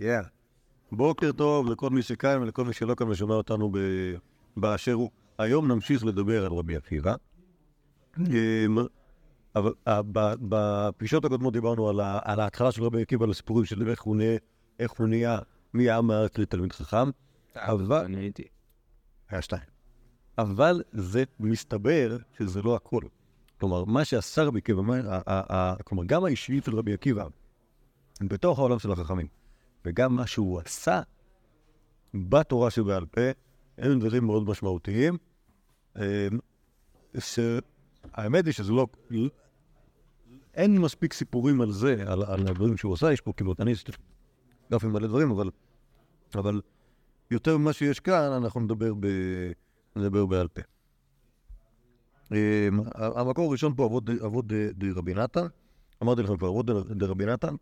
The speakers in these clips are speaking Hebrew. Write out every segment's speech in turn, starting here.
Yeah. בוקר טוב לכל מי שכאן ולכל מי שלא כאן ושומע אותנו ב... באשר הוא. היום נמשיך לדבר על רבי עקיבא. אמ, אבל אה, בפגישות הקודמות דיברנו על, ההתחלה של רבי עקיבא, על הסיפורים של איך הוא נהיה, מעם הארץ לתלמיד חכם. אבל... אני הייתי. היה שתיים. אבל זה מסתבר שזה לא הכל. כלומר, מה שעשה רבי עקיבא, כלומר, גם האישיות של רבי עקיבא, בתוך העולם של החכמים, וגם מה שהוא עשה בתורה שבעל פה, הם דברים מאוד משמעותיים. אמ, שהאמת היא שזה לא... אין מספיק סיפורים על זה, על, הדברים שהוא עשה, יש פה כאילו, אני דף עם מלא דברים, אבל, אבל יותר ממה שיש כאן, אנחנו נדבר, ב, נדבר בעל פה. אמ, המקור הראשון פה, אבות ד- דרבי נתן, אמרתי לכם כבר, אבות דרבי נתן,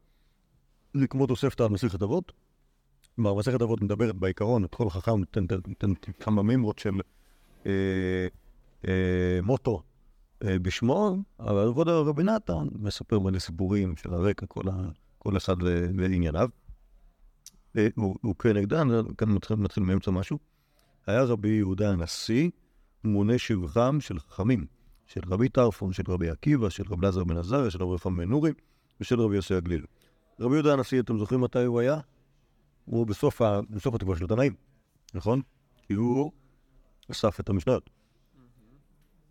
זה כמו תוספתא על מסכת אבות. כלומר, מסכת אבות מדברת בעיקרון, את כל חכם נותן כמה מימרות של אה, אה, מוטו אה, בשמו, אבל אבות רבי נתן מספר מלא סיפורים של הרקע, כל, אחד וענייניו. הוא, כנגדן, כאן נתחיל, מאמצע משהו. היה רבי יהודה הנשיא, מונה שבחם של חכמים, של רבי טרפון, של רבי עקיבא, של רבי אלעזר בן עזריה, של רבי רפם בן נורי ושל רבי יוסי הגליל. רבי יהודה הנשיא, אתם זוכרים מתי הוא היה? הוא בסוף. בסוף התקופה של התנאים, נכון? כי הוא אסף את המשניות.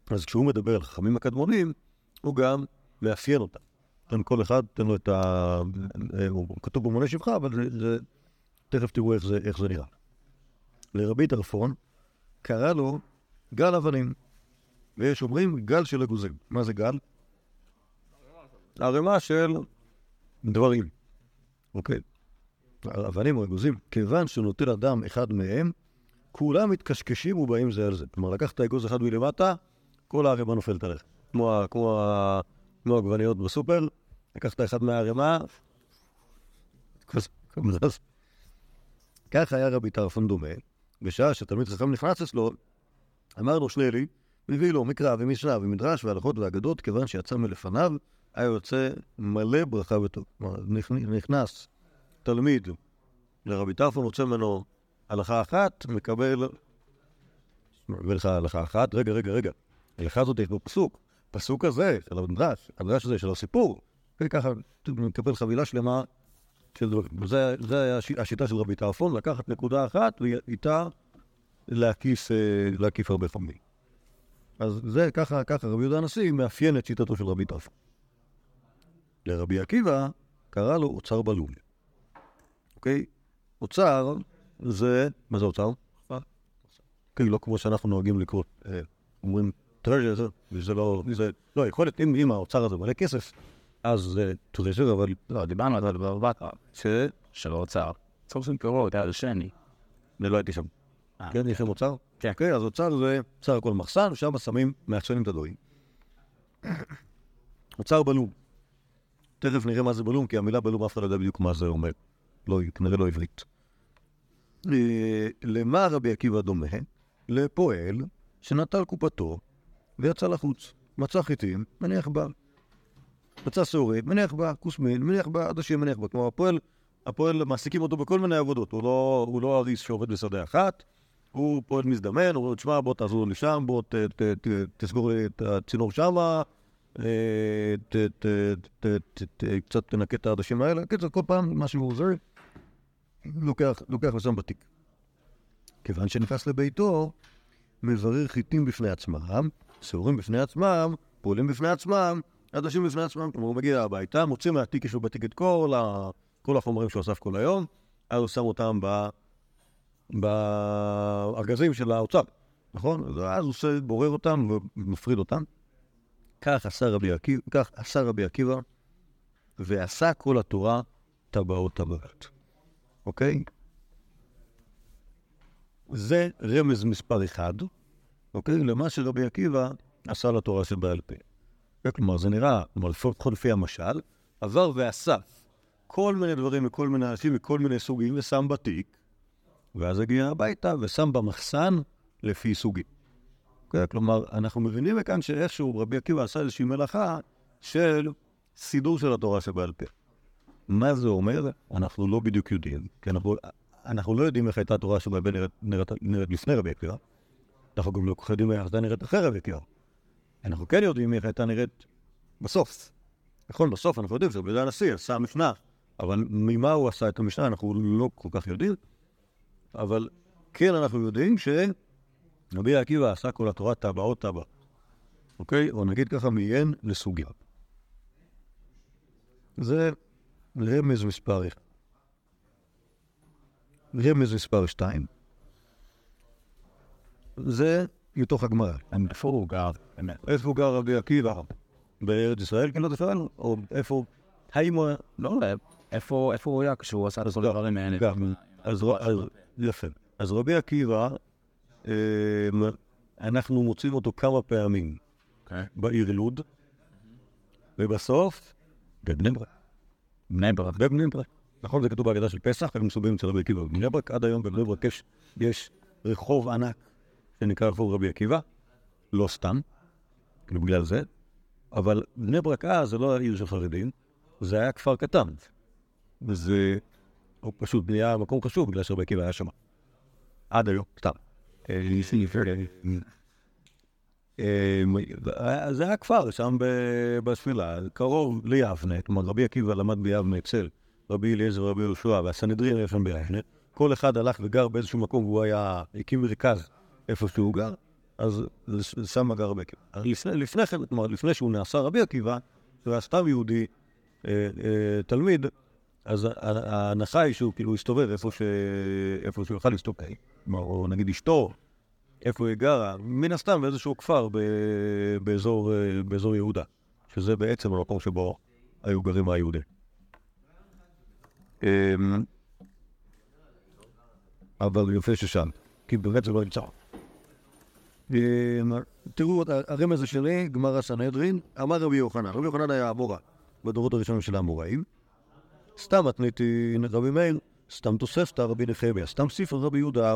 אז כשהוא מדבר על חכמים הקדמונים, הוא גם מאפיין אותם. תן כל אחד, תן לו את ה... הוא כתוב במונה שבחה, אבל זה, זה... תכף תראו איך זה, איך זה נראה. לרבי טרפון קרא לו גל אבנים, ויש אומרים גל של אגוזים. מה זה גל? ערימה של דברים, אוקיי. אבנים או אגוזים, כיוון שנוטל אדם אחד מהם, כולם מתקשקשים ובאים זה על זה. כלומר, לקחת אגוז אחד מלמטה, כל הערימה נופלת עליך. כמו, כמו, כמו העגבניות בסופר, לקחת אחד מהערימה, כך היה רבי טרפון דומה, בשעה שתלמיד חכם נכנס אצלו, אמר לו שנילי, מביא לו מקרא ומשנה ומדרש והלכות ואגדות, כיוון שיצא מלפניו, היה יוצא מלא ברכה וטוב. כלומר, נכ- נכנס תלמיד לרבי טרפון, רוצה ממנו הלכה אחת, מקבל... מקבל לך הלכה אחת, רגע, רגע, רגע. ההלכה הזאת יש בו פסוק. פסוק הזה של המדרש, המדרש הזה של הסיפור, וככה מקבל חבילה שלמה של דברים. זה, זה השיטה של רבי טרפון, לקחת נקודה אחת ואיתה להקיף, אה, להקיף הרבה פעמים. אז זה ככה, ככה רבי יהודה הנשיא מאפיין את שיטתו של רבי טרפון. לרבי עקיבא קרא לו אוצר בלום. אוקיי? אוצר זה, מה זה אוצר? כן, לא כמו שאנחנו נוהגים לקרוא, אה, אומרים טרז'ר, וזה לא, זה, לא, יכול להיות, אם, האוצר הזה מלא כסף, אז זה טרז'ר, אבל לא, דיברנו על זה בבת ש... של האוצר. צור של פירות, היה שני. אני לא הייתי שם. אה. כן, יש שם אוצר? כן. כן, אז אוצר זה בסך הכל מחסן, שם שמים, מאחסנים את הדברים. אוצר בלום. תכף נראה מה זה בלום, כי המילה בלום אף אחד לא יודע בדיוק מה זה אומר. לא, כנראה לא עברית. אה, למה רבי עקיבא דומה? לפועל שנטל קופתו ויצא לחוץ. מצא חיטים, מניח בה. מצא שעורים, מניח בה, כוסמין, מניח בה, עדשים, מניח בה. כלומר, הפועל, הפועל, מעסיקים אותו בכל מיני עבודות. הוא לא, הוא לא אריס שעובד בשדה אחת, הוא פועל מזדמן, הוא אומר, תשמע, בוא תעזור לי שם, בוא ת, ת, ת, תסגור את הצינור שמה, קצת תנקה את העדשים האלה. קיצר, כל פעם מה שהוא עוזר, לוקח, ושם בתיק. כיוון שנכנס לביתו, מברר חיטים בפני עצמם, שעורים בפני עצמם, פועלים בפני עצמם, עדשים בפני עצמם. כלומר, הוא מגיע הביתה, מוציא מהתיק, יש לו בתיק את כל, ה... כל החומרים שהוא אסף כל היום, אז הוא שם אותם ב... בארגזים של האוצר, נכון? אז הוא בורר אותם ומפריד אותם. כך עשה רבי עקיבא, כך עשה רבי עקיבא, ועשה כל התורה טבעות טבעות. אוקיי? זה רמז מספר אחד, אוקיי? למה שרבי עקיבא עשה לתורה שבעל פה. כלומר, זה נראה, כלומר, לפחות לפי המשל, עבר ואסף כל מיני דברים מכל מיני אנשים מכל מיני סוגים ושם בתיק, ואז הגיע הביתה ושם במחסן לפי סוגים. אוקיי? כלומר, אנחנו מבינים מכאן שאיכשהו רבי עקיבא עשה איזושהי מלאכה של סידור של התורה שבעל פה. מה זה אומר? אנחנו לא בדיוק יודעים, כי אנחנו, אנחנו לא יודעים איך הייתה התורה של רבי נראית, נראית, נראית לפני רבי עקיבא, אנחנו גם לא כל כך יודעים איך הייתה נראית אחרי רבי עקיבא. אנחנו כן יודעים איך הייתה נראית בסוף. נכון, בסוף אנחנו יודעים שרבי יהודה הנשיא עשה משנה, אבל ממה הוא עשה את המשנה אנחנו לא כל כך יודעים, אבל כן אנחנו יודעים שרבי עקיבא עשה כל התורה טבעות טבע, אוקיי? או נגיד ככה, מעיין לסוגיה. זה רמז מספר אחד. רמז מספר שתיים. זה מתוך הגמרא. איפה הוא גר? איפה גר רבי עקיבא? בארץ ישראל, כן, לא תפעל? או איפה? האם הוא... לא יודע, איפה הוא היה כשהוא עשה את כל לא, הדברים האלה? אז אז- יפה. אז רבי עקיבא, אנחנו מוצאים אותו כמה פעמים אוקיי. בעיר לוד, ובסוף, בבני ברק. בני ברק. בבני ברק. נכון, זה כתוב בהגדה של פסח, הם מסובים אצל רבי עקיבא בבני ברק. עד היום בבני ברק יש, יש רחוב ענק שנקרא רחוב רבי עקיבא, לא סתם, כאילו בגלל זה, אבל בני ברק אז זה לא היה עיר של חרדים, זה היה כפר קטן. וזה פשוט נהיה מקום חשוב בגלל שרבי עקיבא היה שם. עד היום, סתם. אה, זה היה כפר שם ב- בשפלה, קרוב ליבנה, כלומר רבי עקיבא למד ביבנה אצל רבי אליעזר ורבי יהושע, והסנהדרין היה שם ביבנה, כל אחד הלך וגר באיזשהו מקום והוא היה, הקים מרכז איפה שהוא גר, אז שם גר רבי עקיבא. לפני, כן, כלומר לפני שהוא נעשה רבי עקיבא, שהוא היה סתם יהודי, אה, אה, תלמיד, אז ההנחה היא שהוא כאילו הסתובב איפה, שהוא יוכל להסתובב, או נגיד אשתו, איפה היא גרה, מן הסתם באיזשהו כפר אה, באזור יהודה, שזה בעצם המקום שבו היו גרים היהודים. אמ, אבל יפה ששם, כי באמת זה לא נמצא. אמ, תראו, את הרמז השני, גמר הסנהדרין, אמר רבי יוחנן, רבי יוחנן היה אמורה בדורות הראשונים של האמוראים, סתם מתניתי רבי מאיר, סתם תוספתא רבי נחמיה, סתם ספר רבי יהודה,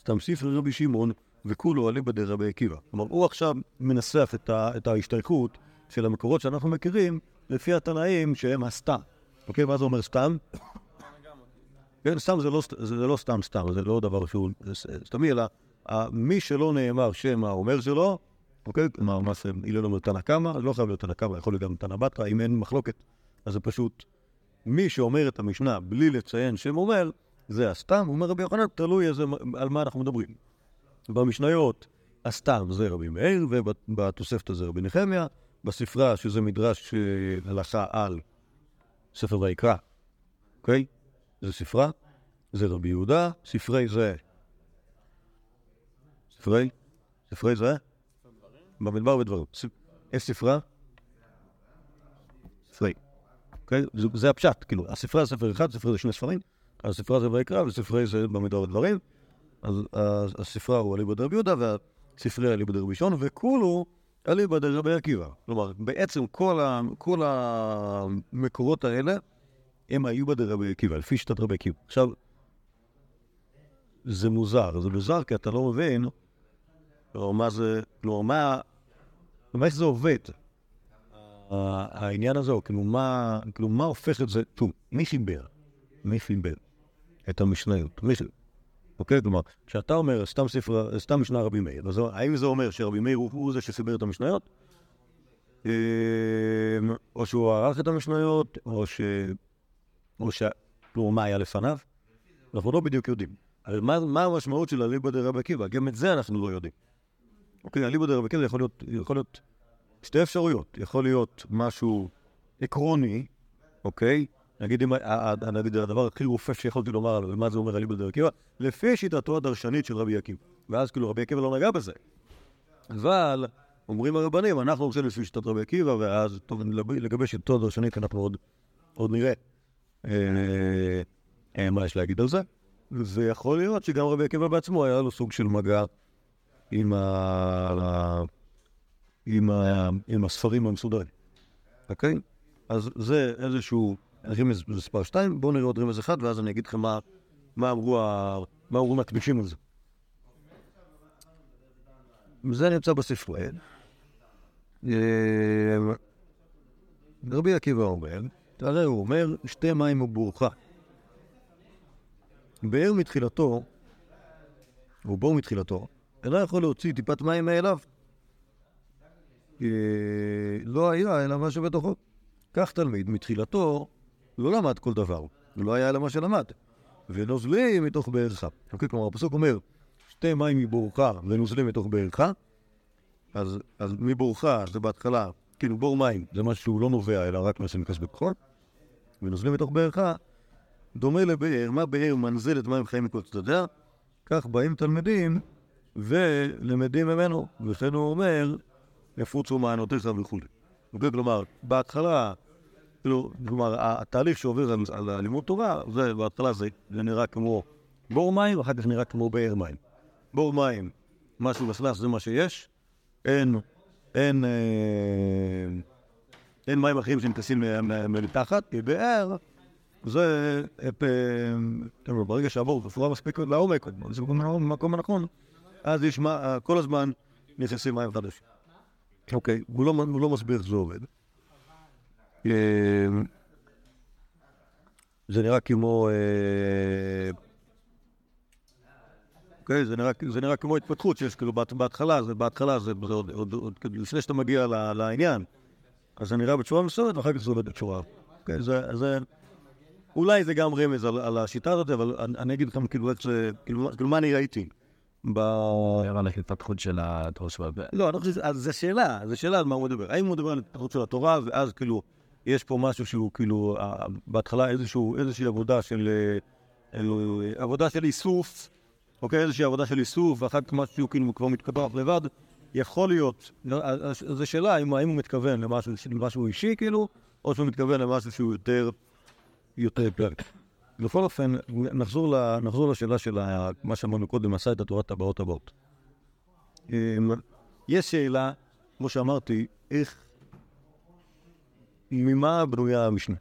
סתם ספר רבי שמעון, וכולו אליבא דרבי עקיבא. כלומר, הוא עכשיו מנסח את, ה, את ההשתייכות של המקורות שאנחנו מכירים לפי התנאים שהם הסתם. אוקיי? מה זה אומר סתם? כן, סתם זה לא, זה לא סתם סתם, זה לא דבר שהוא סתמי, אלא מי שלא נאמר שם האומר שלו, אוקיי? כלומר, מה זה, הלל אומר תנא קמא, לא חייב להיות תנא קמא, יכול להיות גם תנא בתרא, אם אין מחלוקת, אז זה פשוט מי שאומר את המשנה בלי לציין שם אומר, זה הסתם, אומר רבי יוחנן, תלוי איזה, על מה אנחנו מדברים. במשניות, הסתם זה רבי מאיר, ובתוספתא זה רבי נחמיה, בספרה, שזה מדרש הלכה על ספר ויקרא, אוקיי? זה ספרה, זה רבי יהודה, ספרי זה... ספרי? ספרי זה? במדבר ודברים. יש ספרה? ספרי. אוקיי? זה, זה הפשט, כאילו, הספרה זה ספר אחד, ספרי זה שני ספרים, הספרה זה ויקרא וספרי זה במדבר ודברים. אז הספרה הוא אליבא דרבי יהודה והספרי אליבא דרבי שון, וכולו אליבא דרבי עקיבא. כלומר, בעצם כל, ה, כל המקורות האלה הם אליבא דרבי עקיבא, לפי שיטת רבי עקיבא. עכשיו, זה מוזר, זה מוזר כי אתה לא מבין, כלומר, מה זה, כלומר, מה, איך זה עובד? העניין הזה, או כאילו, מה, כאילו, מה הופך את זה, שוב, מי חיבר? מי חיבר את המשניות? מי חיבר? אוקיי? כלומר, כשאתה אומר סתם ספר, סתם משנה רבי מאיר, אז האם זה אומר שרבי מאיר הוא, זה שחיבר את המשניות? אה, או שהוא ערך את המשניות, או ש... או ש... כלומר, מה היה לפניו? אנחנו לא בדיוק יודעים. אבל מה, מה המשמעות של אליבא דרבי עקיבא? גם את זה אנחנו לא יודעים. אוקיי, אליבא דרבי עקיבא יכול להיות שתי אפשרויות. יכול להיות משהו עקרוני, אוקיי? נגיד, אם, נגיד הדבר הכי רופף שיכולתי לומר עליו, מה זה אומר אליבא דרבי עקיבא, לפי שיטתו הדרשנית של רבי עקיבא. ואז כאילו רבי עקיבא לא נגע בזה. אבל אומרים הרבנים, אנחנו רוצים לפי שיטת רבי עקיבא, ואז טוב, לגבי שיטתו הדרשנית אנחנו עוד, עוד נראה אה, אה, מה יש להגיד על זה. ויכול להיות שגם רבי עקיבא בעצמו היה לו סוג של מגע עם, ה... עם, ה... עם הספרים המסודרים, אוקיי? אז זה איזשהו רמז מספר 2, בואו נראה עוד רמז אחד, ואז אני אגיד לכם מה, מה אמרו, ה... מה על זה. זה נמצא בספרי. אה, רבי עקיבא אומר, הרי הוא אומר, שתי מים ובורכה. באר מתחילתו, או בור מתחילתו, אינו יכול להוציא טיפת מים מאליו. אה, לא היה אלא מה שבתוכו. כך תלמיד מתחילתו לא למד כל דבר, הוא לא היה אלא מה שלמד. ונוזלים מתוך בארך. אוקיי, כלומר, הפסוק אומר, שתי מים מבורך ונוזלים מתוך בארך, אז, אז מבורך זה בהתחלה, כאילו בור מים זה משהו שהוא לא נובע, אלא רק מה שנכנס בכחול, ונוזלים מתוך בארך, דומה לבאר, מה באר מנזלת מים חיים מכל צדדיה, כך באים תלמידים ולמדים ממנו, וכן הוא אומר, יפוצו מעיינותיך וכו'. אוקיי, כלומר, בהתחלה, כאילו, כלומר, התהליך שעובר על, על הלימוד תורה, זה בהתחלה זה, זה נראה כמו בור מים, ואחר כך נראה כמו באר מים. בור מים, משהו בסלש זה מה שיש, אין, אין, אה, אין מים אחרים שנכנסים מתחת, כי באר זה, אה, ברגע שעבור בצורה מספיק לעומק, זה במקום הנכון, אז יש כל הזמן נכנסים מים חדשים. אוקיי, הוא לא, הוא לא מסביר איך זה עובד. אה, זה נראה כמו... אה, אוקיי, זה נראה, זה נראה כמו התפתחות שיש כאילו בהתחלה, זה בהתחלה, זה, זה עוד, עוד, עוד, לפני שאתה מגיע לעניין, אז זה נראה בצורה מסוימת, ואחר כך זה עובד בצורה. אוקיי, זה, זה, אולי זה גם רמז על, על השיטה הזאת, אבל אני, אני אגיד לכם כאילו כאילו, כאילו מה אני ראיתי. ב... על ההתפתחות של התורה של הבא. לא, אני חושב, אז זו שאלה, זו שאלה על מה הוא מדבר. האם הוא מדבר על ההתפתחות של התורה, ואז כאילו, יש פה משהו שהוא כאילו, בהתחלה איזושהי עבודה של, אה, עבודה של איסוף, אוקיי, איזושהי עבודה של איסוף, ואחר כך משהו כאילו כבר מתקבח לבד, יכול להיות, זו שאלה האם, הוא מתכוון למשהו אישי כאילו, או שהוא מתכוון למשהו שהוא יותר, יותר פרק. בכל אופן, נחזור, ל, נחזור לשאלה של מה שאמרנו קודם, עשה את התורת הבאות הבאות. אמ, יש שאלה, כמו שאמרתי, איך, ממה בנויה המשנה?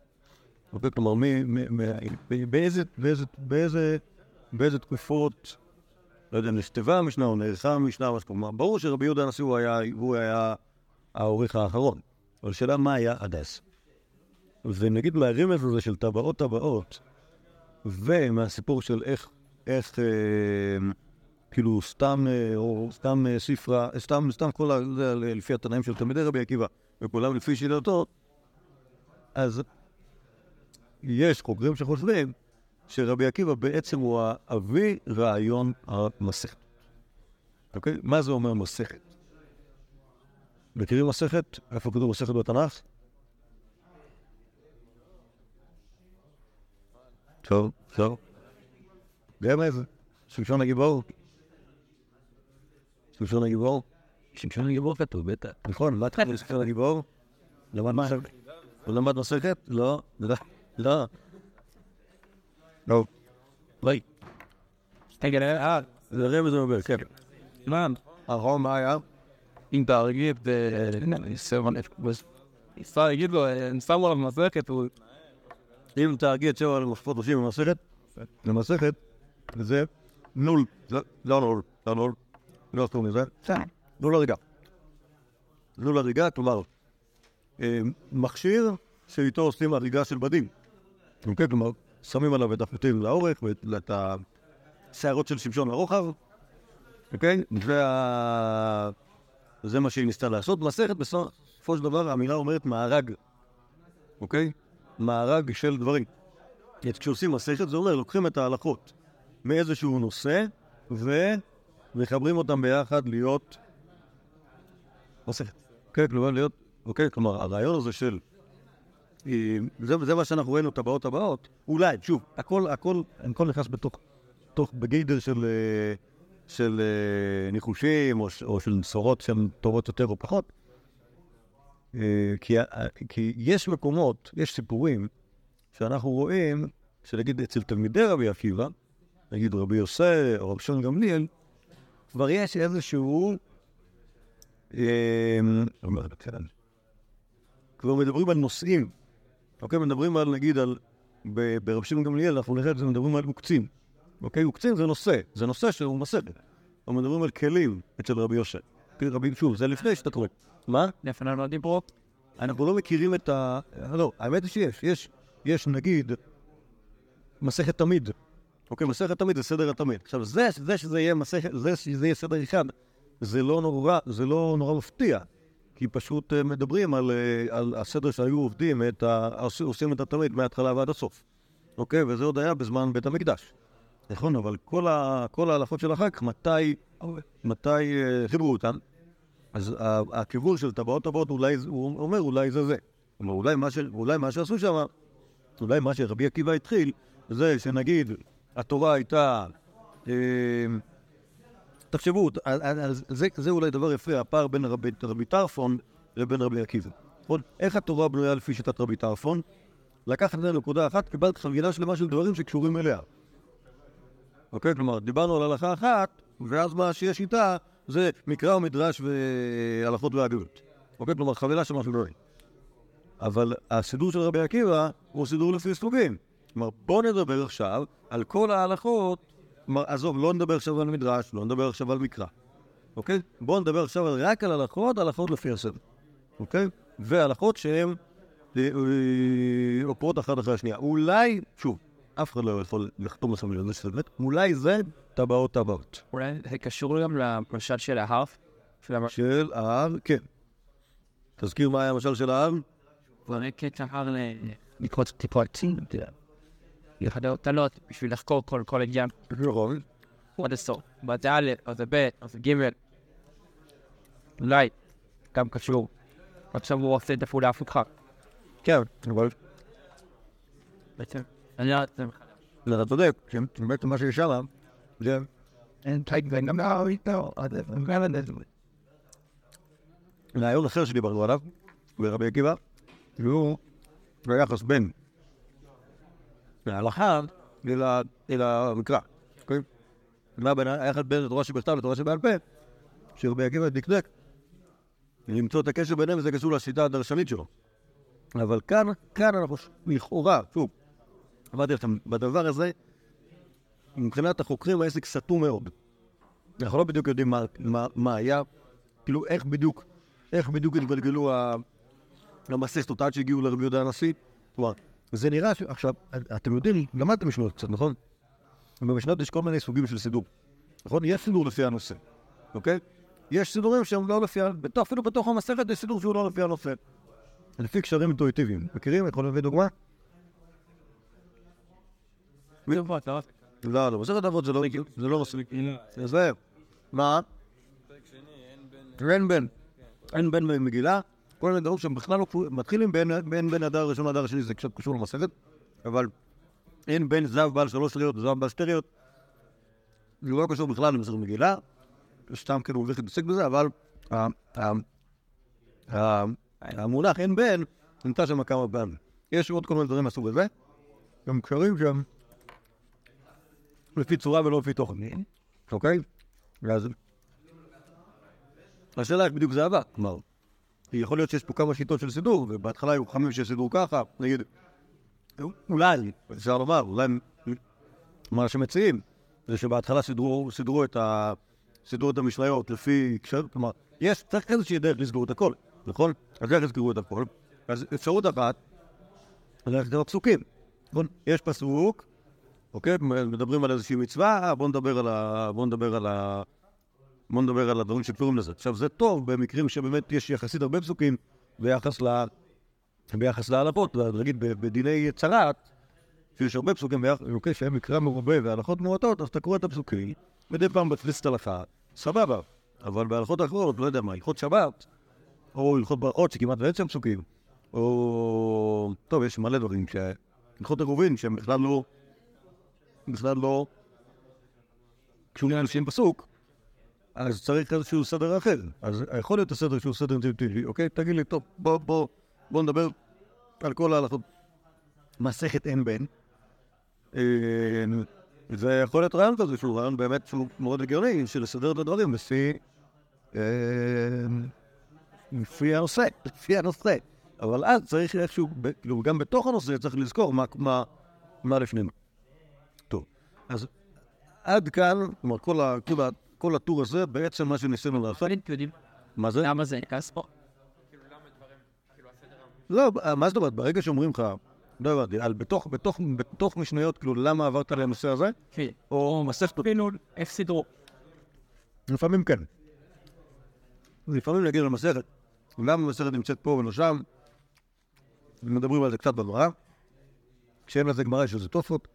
אוקיי, כלומר, מי, מי, מי, באיזה, באיזה, באיזה, באיזה תקופות, לא יודע נכתבה המשנה או נערכה המשנה, או כלומר, ברור שרבי יהודה הנשיא הוא היה, הוא היה העורך האחרון, אבל השאלה מה היה עד אז. ונגיד מהרמז הזה של טבעות טבעות, ומהסיפור של איך, איך, אה, כאילו, סתם, אה, או סתם אה, ספרה, סתם, סתם כל ה... לפי התנאים של תלמידי רבי עקיבא, וכולם לפי שיטתו, אז יש חוקרים שחושבים שרבי עקיבא בעצם הוא האבי רעיון המסכת. אוקיי? מה זה אומר מסכת? מכירים מסכת? איפה כתוב מסכת בתנ"ך? טוב, טוב. איזה? שמשון הגיבור? שמשון הגיבור? שמשון הגיבור כתוב, בטח. נכון, מה תחילת שמשון הגיבור? למד מסכת? הוא למד מסכת? לא, לא. לא. ביי. רגע, אה, זה רמז ומבר, כן. מה? אחרון מה היה? אם תגיד, אפשר להגיד לו, שמו עליו מסכת, הוא... אם תגיד שבע לפחות ראשים במסכת, למסכת, זה נול, לא נול, לא נול, לא אסור מזה, נול הריגה. נול הריגה, כלומר, מכשיר שאיתו עושים הריגה של בדים. אוקיי, כלומר, שמים עליו את החוטים לאורך ואת השערות של שמשון לרוחב, אוקיי? וזה מה שהיא ניסתה לעשות. במסכת, בסופו של דבר, המילה אומרת מארג, אוקיי? מארג של דברים. כשעושים מסכת, זה אומר, לוקחים את ההלכות מאיזשהו נושא ומחברים אותם ביחד להיות מסכת. אוקיי, כלומר, להיות, אוקיי, כלומר, הרעיון הזה של... זה, זה מה שאנחנו ראינו, טבעות הבאות, אולי, שוב, הכל, הכל, הכל נכנס בתוך, בתוך, בגדר של, של ניחושים או, או של בשורות שהן טובות יותר או פחות. כי, כי יש מקומות, יש סיפורים שאנחנו רואים, שנגיד אצל תלמידי רבי עקיבא, נגיד רבי יוסי או רבי שון גמליאל, כבר יש איזשהו... כבר מדברים על נושאים, אוקיי? מדברים על, נגיד, על... ברבי שמעון גמליאל, אנחנו נראה את זה, מדברים על מוקצים. אוקיי? מוקצים זה נושא, זה נושא שהוא מסכת. אנחנו מדברים על כלים אצל רבי יוסי. רבי, שוב, זה לפני שאתה קורא. מה? לפני לא דיברו. אנחנו לא מכירים את ה... לא, האמת היא שיש. יש, יש נגיד, מסכת תמיד. אוקיי, מסכת תמיד זה סדר התמיד. עכשיו, זה, זה שזה יהיה מסכת, זה שזה יהיה סדר אחד, זה לא נורא, זה לא נורא מפתיע. כי פשוט אה, מדברים על, אה, על הסדר שהיו עובדים, את ה, עושים- עושים את התמיד מההתחלה ועד הסוף. אוקיי? וזה עוד היה בזמן בית המקדש. נכון, אבל כל, ה, כל ההלכות של אחר כך, מתי, מתי אה, חיברו אותן? אז ה- הכיוון של טבעות טבעות, אולי, הוא אומר, אולי זה זה. כלומר, אולי אולי מה שעשו שם, אולי מה שרבי עקיבא התחיל, זה שנגיד, התורה הייתה... אה, תחשבו, על- על- על- זה, זה אולי דבר יפה, הפער בין רבי, רבי טרפון לבין רבי עקיבא. נכון? איך התורה בנויה לפי שיטת רבי טרפון? לקחת את זה לנקודה אחת, קיבלת חבילה שלמה של דברים שקשורים אליה. אוקיי? כלומר, דיברנו על הלכה אחת, ואז מה שיש איתה זה מקרא ומדרש והלכות והגות. אוקיי? כלומר, חבילה של משהו דברים. אבל הסידור של רבי עקיבא הוא סידור לפי סוגים. כלומר, בואו נדבר עכשיו על כל ההלכות, כלומר, עזוב, לא נדבר עכשיו על מדרש, לא נדבר עכשיו על מקרא, אוקיי? בואו נדבר עכשיו רק על הלכות, הלכות לפי הסדר, אוקיי? והלכות שהן אה, אה, עוקבות אחת אחרי השנייה. אולי, שוב, אף אחד לא יכול לחתום זה שזה באמת, אולי זה טבעות טבעות. אולי זה קשור גם למשל של ההרף? של ההר, כן. תזכיר מה היה המשל של ההר? פרקת ההר ל... לקרוץ טיפות. יחדות קטנות בשביל לחקור כל כל עניין נכון. עד הסוף. בזה א', או זה ב', או זה ג'. אולי גם קשור. עכשיו הוא עושה את הפעולה ההפוכה. כן, אבל בעצם. אני לא. אתה צודק, שבעצם מה שיש שם, זה אין טייק וגם לא איתו. גם את זה. רעיון אחר שדיברנו עליו, ברבי עקיבא, והוא היחס בין ההלכה אל ה- אל המקרא. אוקיי? מה בין היחס בין התורה שבכתב לתורה שבעל פה, שרבי עקיבא דקדק. למצוא את הקשר ביניהם זה קשור לשיטה הדרשנית שלו. אבל כאן, כאן אנחנו לכאורה, שוב, אמרתי לכם, בדבר הזה, מבחינת החוקרים העסק סתום מאוד. אנחנו לא בדיוק יודעים מה, מה, מה היה, כאילו איך בדיוק, איך בדיוק התגלגלו המסכתות עד שהגיעו לרבי יהודה הנשיא. כלומר, זה נראה ש... עכשיו, אתם יודעים, למדתם משנות קצת, נכון? במשנות יש כל מיני סוגים של סידור. נכון? יש סידור לפי הנושא, אוקיי? יש סידורים שהם לא לפי, בתוך- אפילו בתוך המסכת יש סידור שהוא לא לפי הנושא. לפי קשרים אינטואיטיביים. מכירים? יכולים להביא דוגמה? לא, לא, מסכת אבות זה לא, זה לא מספיק. זה, מה? אין בן. אין בן במגילה. כל מיני דברים שהם בכלל לא קשורים, מתחילים בין בין בין הדר הראשון להדר השני, זה קצת קשור למסכת, אבל אין בן זב בעל שלוש שריות וזב בעל שתי ריות. זה לא קשור בכלל למסכת מגילה, סתם כאילו הולך להתעסק בזה, אבל המונח אין בן נמצא שם כמה פעמים. יש עוד כל מיני דברים מהסוג הזה, הם קשרים שם לפי צורה ולא לפי תוכן, אוקיי? ואז השאלה איך בדיוק זה עבד, כלומר, יכול להיות שיש פה כמה שיטות של סידור, ובהתחלה היו חכמים שיש סידור ככה, נגיד, אולי, אפשר לומר, אולי מה שמציעים, זה שבהתחלה סידרו, סידרו את ה... סידרו את המשניות לפי קשר, כלומר, יש, צריך איזושהי דרך לסגור את הכל, נכון? אז איך יסגרו את הכל? אז אפשרות אחת, עם הפסוקים, נכון? יש פסוק, אוקיי? מדברים על איזושהי מצווה, בואו נדבר על ה... בואו נדבר על ה... בואו נדבר על הדברים שקשורים לזה. עכשיו, זה טוב במקרים שבאמת יש יחסית הרבה פסוקים ביחס ל... ביחס להלכות, נגיד בדיני צרעת, שיש הרבה פסוקים ביחס, אוקיי, שהם מקרא מרובה והלכות מועטות, אז אתה קורא את הפסוקים, מדי פעם בתפיסת הלכה, סבבה. אבל בהלכות אחרות, לא יודע מה, הלכות שבת, או הלכות ברכות שכמעט ואין שם פסוקים, או... טוב, יש מלא דברים, ש... הלכות עירובין שהם בכלל לא... בכלל לא... קשורים לאנשים פסוק, אז צריך איזשהו סדר אחר. אז יכול להיות הסדר שהוא סדר אינטואיטיבי, אוקיי? תגיד לי, טוב, בוא, בוא, בוא נדבר על כל ההלכות. מסכת אין בן. אה, זה יכול להיות רעיון כזה, שהוא רעיון באמת מאוד הגיוני, של לסדר את הדברים לפי... אה, לפי הנושא, לפי הנושא. אבל אז צריך איכשהו, כאילו, גם בתוך הנושא צריך לזכור מה, מה, מה לפני מה. טוב, אז עד כאן, כלומר, כל, ה, כל, ה, כל הטור הזה, בעצם מה שניסינו לעשות, מה זה? למה זה כספו. לא, מה זאת אומרת, ברגע שאומרים לך, לא הבנתי, על בתוך, בתוך, בתוך משניות, כאילו, למה עברת לנושא הזה? כן. או מסכת, אפילו איך סידרו. לפעמים כן. לפעמים נגיד על מסכת, למה המסכת נמצאת פה ולא שם, מדברים על זה קצת בגמרא, כשאין לזה גמרא יש לזה תוספות,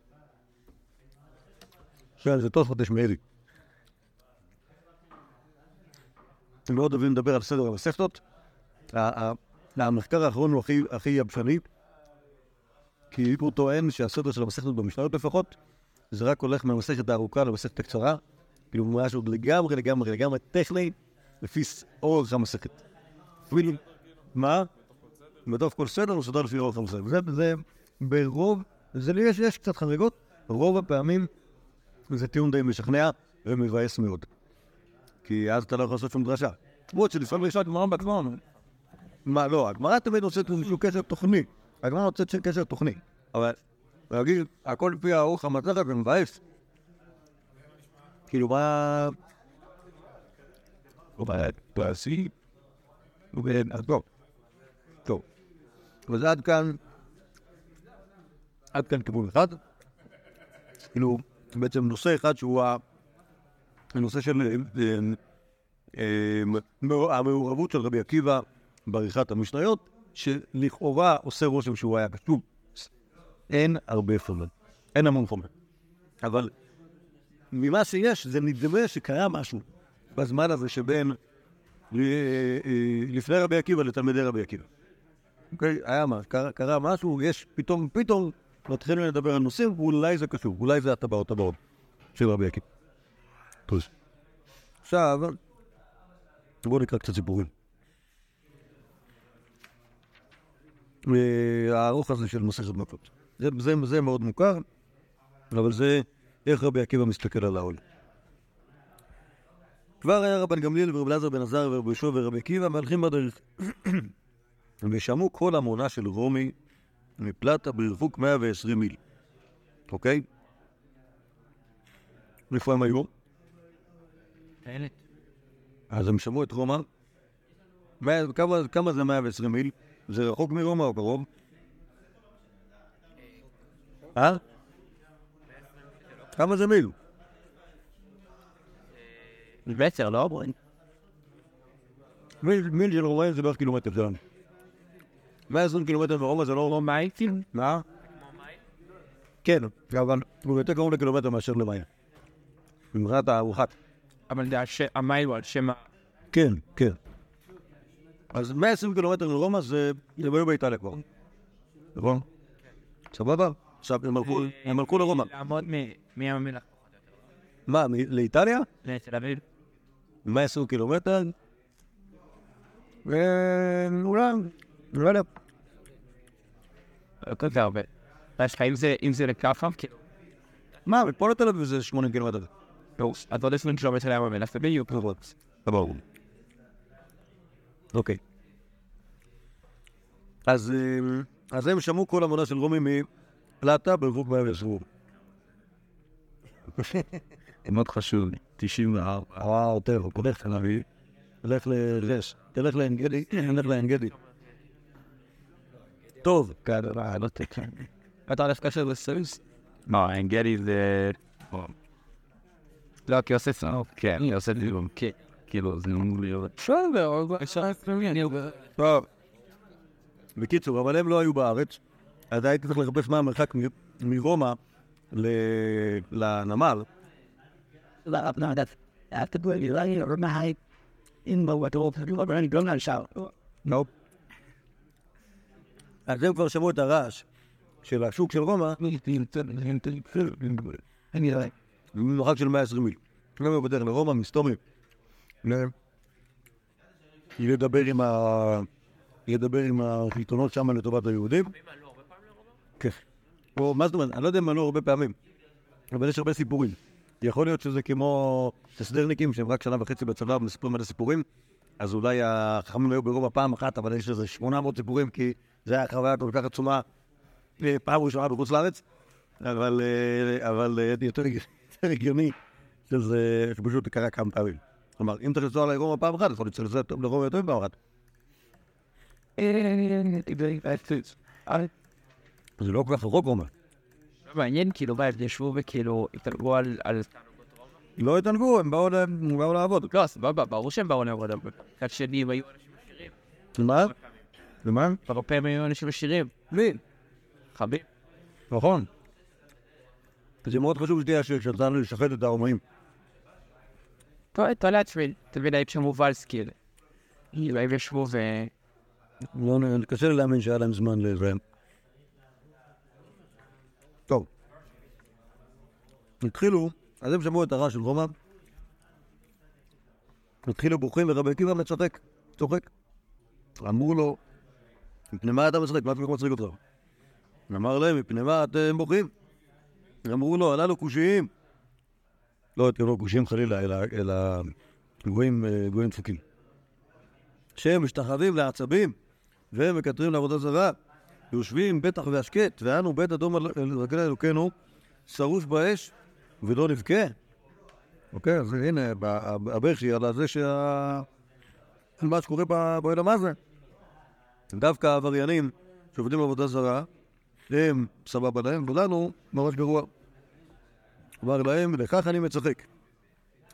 כשאין לזה תוספות יש מאירי. הם מאוד אוהבים לדבר על סדר המסכתות. המחקר האחרון הוא הכי, יבשני, כי הוא טוען שהסדר של המסכתות במשניות לפחות, זה רק הולך מהמסכת הארוכה למסכת הקצרה, כאילו משהו לגמרי לגמרי לגמרי טכני, לפי אורך המסכת. מה? בתוך כל סדר הוא סדר לפי אורך המסכת. זה, זה ברוב, זה יש קצת חריגות, רוב הפעמים זה טיעון די משכנע ומבאס מאוד. כי אז אתה לא יכול לעשות שום דרשה. למרות שלפעמים יש רק גמרא בגמרא. מה, לא, הגמרא תמיד עושה איזשהו קשר תוכני. הגמרא עושה קשר תוכני. אבל להגיד, הכל לפי האורך המסכת זה מבאס. כאילו, מה... תעשי, אז טוב. טוב. אז עד כאן, עד כאן כיוון אחד. כאילו, בעצם נושא אחד שהוא הנושא של אה, אה, מאו- המעורבות של רבי עקיבא בעריכת המשניות, שלכאורה עושה רושם שהוא היה קשור. אין הרבה חומר, אין המון חומר. אבל ממה שיש, זה נדמה שקרה משהו בזמן הזה שבין אה, אה, לפני רבי עקיבא לתלמידי רבי עקיבא. אוקיי? היה מה, קרה משהו, יש פתאום, פתאום מתחילים לדבר על נושאים, ואולי זה קשור, אולי זה הטבעות הבאות של רבי עקיבא. עכשיו, בואו נקרא קצת סיפורים. אה, הארוך הזה של מסכת מכות. זה, זה, זה מאוד מוכר, אבל זה איך רבי עקיבא מסתכל על העול. כבר היה רבן גמליאל ורבי אלעזר בן עזר ורבי יהושע ורבי עקיבא מהלכים בדרך. ושמעו כל המונה של רומי מפלטה ברחוק 120 מיל. אוקיי? איפה הם היו? אלה. אז הם שמעו את רומא. כמה, כמה זה 120 מיל? זה רחוק מרומא או קרוב? אה? כמה זה מיל? בעצר, לא. מיל, מיל של רומאים זה בערך קילומטר שלנו. 120 קילומטר מרומא זה לא... כמו מייטים? מה? כן, אבל הוא יותר קרוב לקילומטר מאשר למים. מבחינת הארוחת. אבל זה המייל הוא על שם ה... כן, כן. אז 120 קילומטר לרומא זה... הם היו באיטליה כבר. נכון? סבבה? עכשיו הם הלכו- הלכו לרומא. לעמוד מים המלח. מה, לאיטליה? לתל אביב. 120 קילומטר? ואולי, לא יודע. לא כזה הרבה. יש לך, אם זה- זה לככה, כאילו, מה, מפה לתל אביב זה 80 קילומטר. אז עוד 20 קילומטר לים המלח, זה בדיוק. ברור. אוקיי. אז, אה, אז הם שמעו כל המונה של רומי מפלטה ברחוק 120. מאוד חשוב, 94. וואו, טוב, הולך תל אביב. תלך לרש, תלך לעין גדי, תלך לעין גדי. טוב, לא. אתה הולך קשר לסוס? לא, אין גדי זה... לא, כי עושה סנוק. כן, אני עושה דיון. כן. כאילו, זה אמור להיות... בסדר, אפשר טוב. בקיצור, אבל הם לא היו בארץ, אז הייתי צריך לחפש מה המרחק מ- מרומא ל- לנמל. לא. אז הם כבר שמעו את הרעש של השוק של רומא במרחק של 120 מיל. הם היו בדרך לרומא, מסתומים. לדבר עם ה... לדבר עם השלטונות שם לטובת היהודים. כן. או, מה זאת אומרת? אני לא יודע אם עלו הרבה פעמים, אבל יש הרבה סיפורים. יכול להיות שזה כמו הסדרניקים שהם רק שנה וחצי בצבא ומספרים על הסיפורים, אז אולי החכמים היו ברומא פעם אחת, אבל יש איזה 800 סיפורים, כי זו הייתה חוויה כל כך עצומה אה, פעם ראשונה בחוץ לארץ, אבל, אה, אבל אה, יותר הג- יותר הגיוני שזה שפשוט קרה כמה פעמים. כלומר, אם צריך לנסוע לרומא פעם אחת, יכול להיות שזה טוב לרומא יותר מפעם אחת. זה לא כל כך רחוק, עומר. מעניין, כאילו, מה, ישבו וכאילו התעלגו על... לא התענגו, הם באו לעבוד. לא, סבבה, ברור שהם באו לעבוד, אבל מצד שני הם היו אנשים עשירים. מה? ומה? הרבה פעמים היו אנשים עשירים. מי? חבים. נכון. זה מאוד חשוב שתהיה שיצאנו לשחט את הרומאים. טוב, תראה לעצמי, אתה מבין, היו שם וולסקי. הם ישבו ו... לא, נ- קשה לי להאמין שהיה להם זמן לזה. טוב. התחילו, אז הם שמעו את הרעש של רומא. התחילו בוכים ורבי עקיבא מצחק, צוחק. אמרו לו, מפני מה אתה מצחק? מה אתה מצחיק אותך? אמר להם, מפני מה אתם בוכים? אמרו לו, הללו קושיים. לא התכוונו קושיים חלילה, אלא, גויים, אה, דפוקים. שהם משתחווים לעצבים והם מקטרים לעבודה זרה, יושבים בטח והשקט, ואנו בית אדום על רגלי אלוקינו, שרוש באש ולא נבכה. אוקיי, אז הנה, הבכי על זה שה... על מה שקורה בעולם הזה. דווקא העבריינים שעובדים בעבודה זרה, הם סבבה להם, ולנו ממש גרוע. אמר להם, לכך אני מצחק.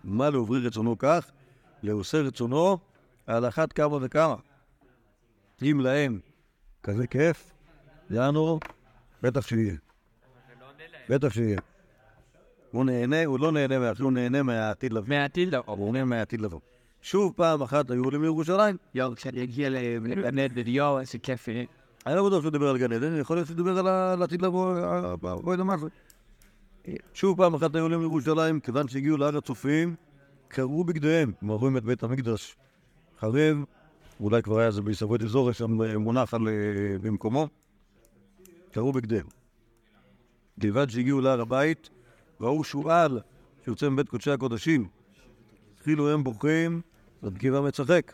מה לעוברי רצונו כך? לעושה רצונו על אחת כמה וכמה. אם להם כזה כיף, יענו, בטח שיהיה. בטח שיהיה. הוא נהנה, הוא לא נהנה מהעתיד, הוא נהנה מהעתיד לבוא. מהעתיד לבוא. הוא נהנה מהעתיד לבוא. שוב פעם אחת היו עולים לירושלים. יואו, כשאני אגיע לגן עדן, יואו, איזה כיף. אני לא בטוח שהוא דיבר על גן עדן, יכול להיות שהוא דיבר על העתיד לבוא, אה, ב- בואי נאמר זה. שוב פעם אחת היו עולים לירושלים, כיוון שהגיעו להר הצופים, קרעו בגדיהם, הם רואים את בית המקדש חרב, אולי כבר היה זה בעיסבוי דזורי שם אה, מונח אה, במקומו, קרעו בגדיהם. כיוון שהגיעו להר הבית, ראו שועל שיוצא מבית קודשי הקודשים. התחילו הם בוכים, עקיבא מצחק.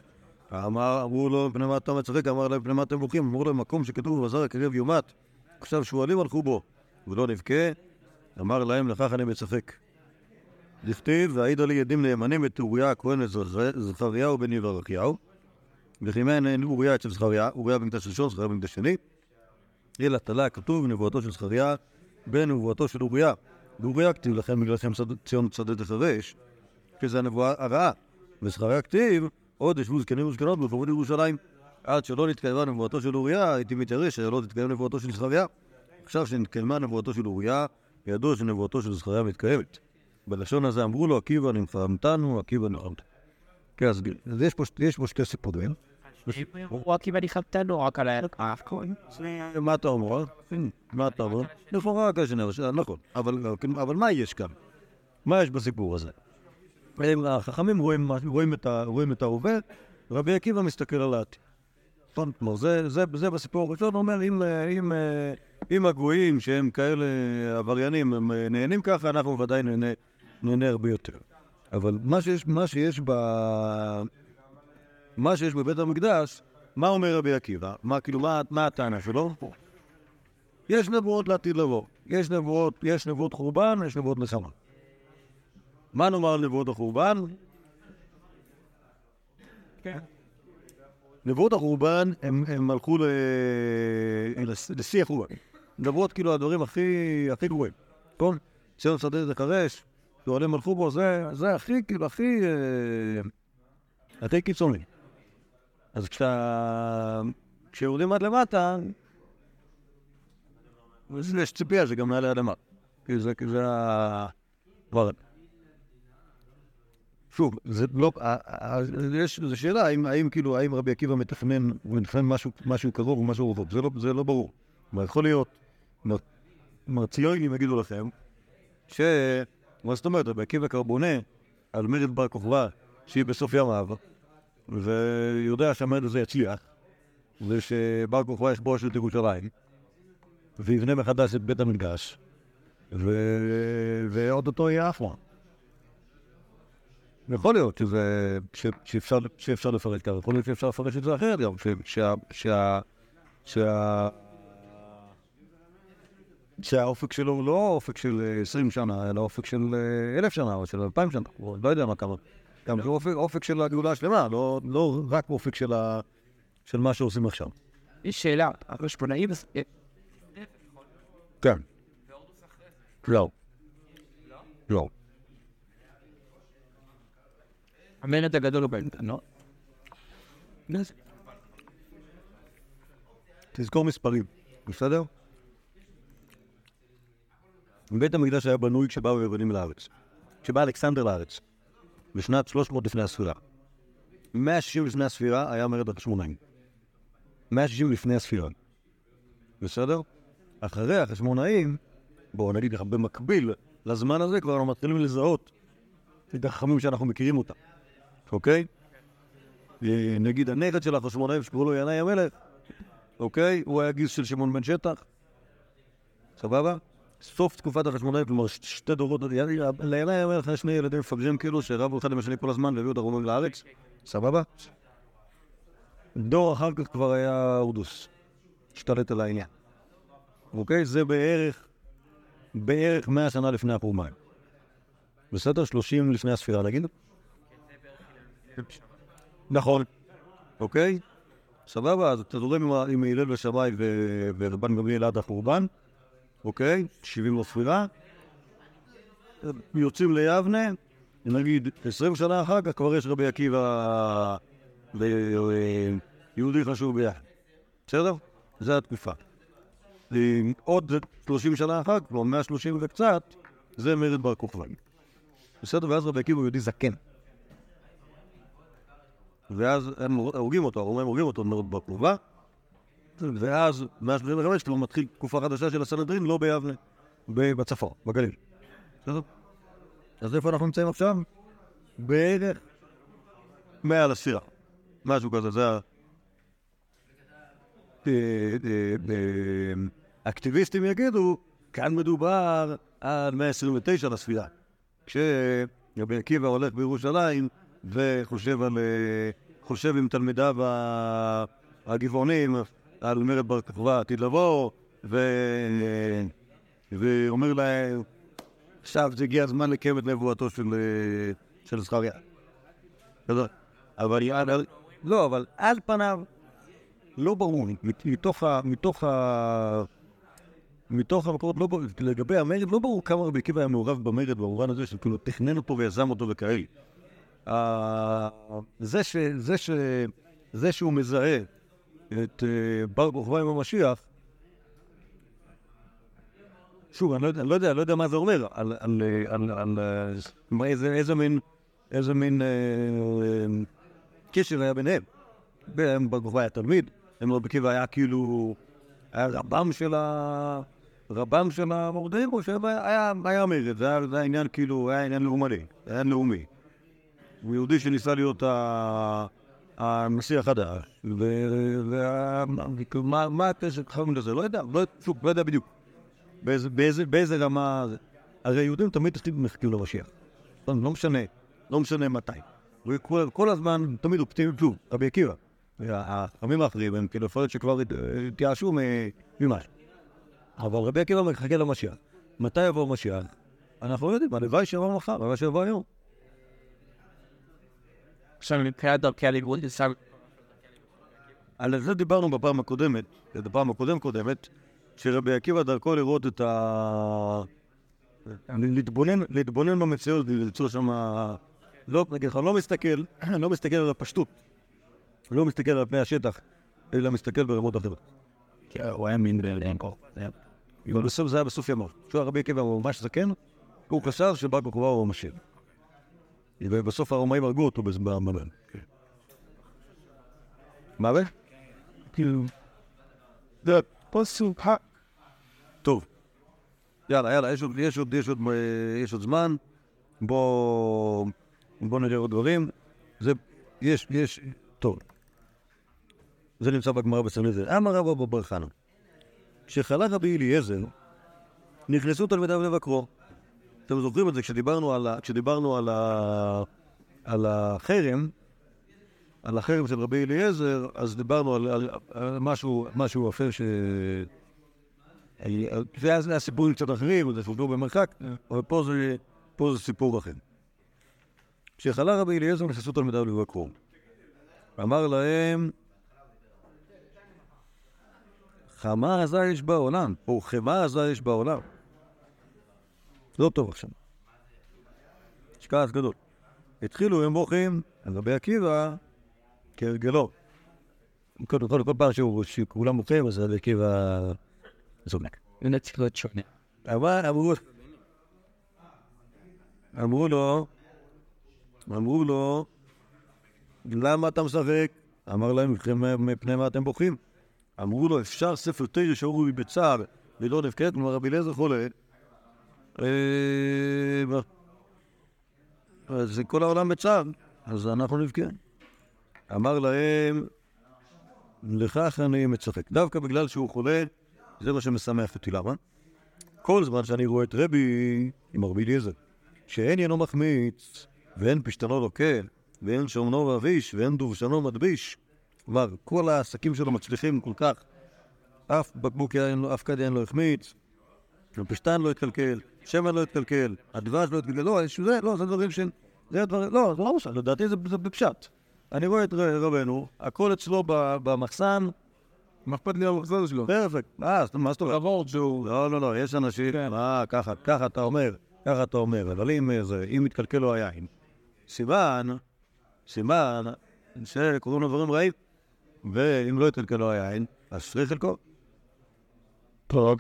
אמר, אמרו לו, מפני מה אתה מצחק? אמר להם, מפני מה אתם בוכים? אמרו להם, מקום שכתוב בבשר הקרב יומת. עכשיו שועלים הלכו בו, ולא נבכה. אמר להם, לכך אני מצחק. דכתיב, והעידה לי עדים נאמנים את אוריה הכהן לזכריהו בן יברכיהו. וכימן אין אוריה אצל זכריה, אוריה במקדש ראשון, זכריה במקדש שני. אלא תלה כתוב נבואתו של זכריה בנבואתו של אוריה. ואוריה כתיב לכם בגללכם צד- ציון שדה תחרש, שזה הנבואה הרעה. וזכריה כתיב, עוד ישבו זקנים וזקנות בפרוד ירושלים. עד שלא נתקיימה נבואתו של אוריה, הייתי מתיירש שלא תתקיים נבואתו של זכריה. עכשיו שנתקיימה נבואתו של אוריה, ידוע שנבואתו של זכריה מתקיימת. בלשון הזה אמרו לו, עקיבא נלחמתנו, עקיבא נלחמת. כן, אז יש פה שתי סיפורים. הוא רק אם אני חמתנו, רק על האף כהן. מה אתה אומר? מה אתה אומר? לכאורה רק השני, נכון. אבל, אבל מה יש כאן? מה יש בסיפור הזה? החכמים רואים, את, ה, רואים את ההווה, רבי עקיבא מסתכל על העתיד. נכון? כלומר, זה, זה, זה בסיפור הראשון, הוא אומר, אם, אם, אם הגויים שהם כאלה עבריינים, הם נהנים ככה, אנחנו ודאי נהנה, הרבה יותר. אבל מה שיש, מה שיש ב... מה שיש בבית המקדש, מה אומר רבי עקיבא? מה, כאילו, מה, מה הטענה שלו? יש נבואות לעתיד לבוא. יש נבואות, יש נבואות חורבן, יש נבואות נחמה. מה נאמר על נבואות החורבן? כן. נבואות החורבן, הם, הם הלכו ל... לשיא החורבן. נבואות כאילו הדברים הכי, הכי גרועים. נכון? ציון שדה תחרש, שועלים הלכו בו, זה, זה הכי, כאילו, הכי... אה, הכי קיצוני. אז כשאתה... כשיורדים עד למטה, יש ציפייה שגם נעלה עד למטה. כי זה, כי זה ה... שוב, זה לא... יש, זו שאלה, האם, כאילו, האם רבי עקיבא מתכנן, הוא מתכנן משהו, קרוב או משהו רחוק, זה לא, לא ברור. כלומר, יכול להיות, מר- מרציונים יגידו לכם, ש... מה זאת אומרת, רבי עקיבא כבר בונה על מרד בר כוכבא, שהיא בסוף ימיו, ויודע שהמרד הזה יצליח, ושבר כוכבא יכבוש את ירושלים, ויבנה מחדש את בית המקדש. ואו-טו-טו יהיה אחלה. יכול להיות שזה, ש, שאפשר, שאפשר לפרש ככה, יכול להיות שאפשר לפרש את זה אחרת גם, ש, שה, שה, שה, שהאופק שלו הוא לא אופק של אה, 20 שנה, אלא אופק של אה, אלף שנה או של אלפיים שנה, או לא יודע מה כמה. גם זה אופק, של הגאולה השלמה, לא, לא רק אופק של, מה שעושים עכשיו. יש שאלה, החשבונאים... כן. לא. לא. המרד הגדול בהם, לא? תזכור מספרים, בסדר? בית המקדש היה בנוי כשבאו היוונים לארץ. כשבא אלכסנדר לארץ, בשנת 300 לפני הספירה. 160 לפני הספירה היה מרד החשמונאים. 160 לפני הספירה. בסדר? אחרי החשמונאים, בואו נגיד לך, במקביל לזמן הזה כבר אנחנו מתחילים לזהות את החכמים שאנחנו מכירים אותם, אוקיי? אה, נגיד הנכד של החשמונאים שקראו לו ינאי המלך, אוקיי? הוא היה גיס של שמעון בן שטח, סבבה? סוף תקופת החשמונאים, כלומר שתי דורות, המלך היה שני ילדים מפגרים כאילו שרבו אחד עם השני כל הזמן והביאו את הרומאים לארץ, סבבה? דור אחר כך כבר היה הורדוס, השתלט על העניין. אוקיי? זה בערך, בערך 100 שנה לפני החורבן. בסדר? 30 לפני הספירה נגיד? נכון. אוקיי? סבבה, אז אתה זורם עם הלל ושמאי ורבן גמליאל עד החורבן, אוקיי? 70 לספירה. יוצאים ליבנה, נגיד 20 שנה אחר כך כבר יש רבי עקיבא ויהודי חשוב ביחד. בסדר? זו התקופה. עוד 30 שנה אחר כך, כבר 130 וקצת, זה מרד בר כוכבא. בסדר? ואז רבי עקיבא יהודי זקן. ואז הם הורגים אותו, הרומאים הורגים אותו במרד בר כוכבא. ואז, 135, כבר מתחיל תקופה חדשה של הסנהדרין, לא ביבנה, בצפון, בגליל. אז איפה אנחנו נמצאים עכשיו? בערך מעל הספירה. משהו כזה, זה ה... אה, אה, אה, אקטיביסטים יגידו, כאן מדובר על 129 לספירה. כשרבי עקיבא הולך בירושלים וחושב על... חושב עם תלמידיו הגבעונים על מרד בר כוכבא עתיד לבוא. ואומר להם, עכשיו זה הגיע הזמן לקיים את נבואתו של, זכריה. אבל לא, אבל על פניו לא ברור, מת- מתוך. מתוך. מתוך המקורות, לא ברור, לגבי המרד, לא ברור כמה רבי עקיבא היה מעורב במרד במובן הזה של כאילו תכנן אותו ויזם אותו וכאלה. זה, זה, זה שהוא מזהה את אה, בר כוכבא עם המשיח, שוב, אני לא אני לא יודע, לא יודע מה זה אומר, על, על, אה, על, על, אה, מה, איזה, איזה מין, איזה מין אה, אה, קשר היה ביניהם. בין בר כוכבא היה תלמיד, הם רבי עקיבא היה כאילו, היה רבם של ה... רבם של המורדים, או שהיה היה, היה מרד, זה היה, עניין כאילו, היה עניין לאומני, היה עניין לאומי. הוא יהודי שניסה להיות ה- הנשיא החדש, ו- וה- וכאילו, מה מה הקשר חכמים לזה? לא יודע, לא, לא יודע בדיוק. באיזה, רמה... הרי יהודים תמיד מחכים למשיח. לא משנה, לא משנה מתי. כל הזמן, תמיד אופטימיים, שוב, רבי עקיבא. החכמים האחרים הם כאילו להיות שכבר הת- התייאשו ממשהו. אבל רבי עקיבא מחכה למשיח. מתי יבוא המשיח? אנחנו לא יודעים, הלוואי שיבוא מחר, הלוואי שיבוא היום. עכשיו מבחינת דרכי הלימוד, על זה דיברנו בפעם הקודמת, בפעם הקודם קודמת, שרבי עקיבא דרכו לראות את ה... להתבונן, להתבונן במציאות ולמצוא שם... לא, נגיד לך, לא מסתכל, לא מסתכל על הפשטות, לא מסתכל על פני השטח, אלא מסתכל ברמות אחרות. הוא היה מין בלנקו. בסוף זה היה בסוף ימיו. כשהוא היה רבי עקיבא הוא ממש זקן, הוא חשב שבר כוכבא הוא המשיח. ובסוף הרומאים הרגו אותו במלון. מה זה? כאילו... זה פוסוק ה... טוב. יאללה, יאללה, יש עוד, יש עוד, יש עוד, אה, יש עוד זמן. בוא, בוא נראה עוד דברים. זה, יש, יש, טוב. זה נמצא בגמרא בסנדלר. אמר רבא בבר חנא. כשחלה רבי אליעזר, נכנסו תלמידיו לבקרו. אתם זוכרים את זה כשדיברנו על, ה, כשדיברנו על, ה, על החרם, על החרם של רבי אליעזר, אז דיברנו על, על, על משהו, משהו אפל ש... זה היה סיפורים קצת אחרים, זה סיפור במרחק, אבל פה זה, פה זה סיפור אחר. כשחלה רבי אליעזר נכנסו תלמידיו לבקרו. אמר להם, חמה עזה יש בעולם, או חמה עזה יש בעולם. לא טוב עכשיו. יש כעס גדול. התחילו הם בוכים על רבי עקיבא כהרגלו. כל, כל, כל פעם שהוא- שכולם בוכים, אז רבי עקיבא זונק. זה צריך להיות שונה. אבל אמרו, אמרו לו, אמרו לו, למה אתה משחק? אמר להם, "מכם- מפני מה אתם בוכים? אמרו לו, אפשר ספר תרא שאורי בצער ולא נבכה, כלומר רבי אליעזר חולה. אה? אז כל העולם בצער, אז אנחנו נבכה. אמר להם, לכך אני מצחק. דווקא בגלל שהוא חולה, זה מה שמשמח אותי. למה? כל זמן שאני רואה את רבי עם רבי אליעזר, שאין ינו מחמיץ, ואין פשתנו לוקל, ואין שומנו ואביש, ואין דובשנו מדביש, כלומר, כל העסקים שלו מצליחים כל כך, אף בקבוק יין אף כד יין לא החמיץ, הפשתן לא התקלקל, שמן לא התקלקל, הדבש לא התקלקל, לא, זה, לא, זה דברים של... זה הדברים, לא, זה לא משנה, לדעתי זה, זה בפשט. אני רואה את רבנו, הכל אצלו במחסן, מה אכפת לי על המחזור שלו? פרפקט. אה, מה זאת אומרת? לעבור שהוא... לא, לא, לא, יש אנשים. אה, ככה, ככה אתה אומר, ככה אתה אומר, אבל אם זה, אם מתקלקל לו היין, סימן, סימן, שקוראים לו דברים רעים, ואם לא יתקלקל לו היין, אז שרי חלקו. טוב.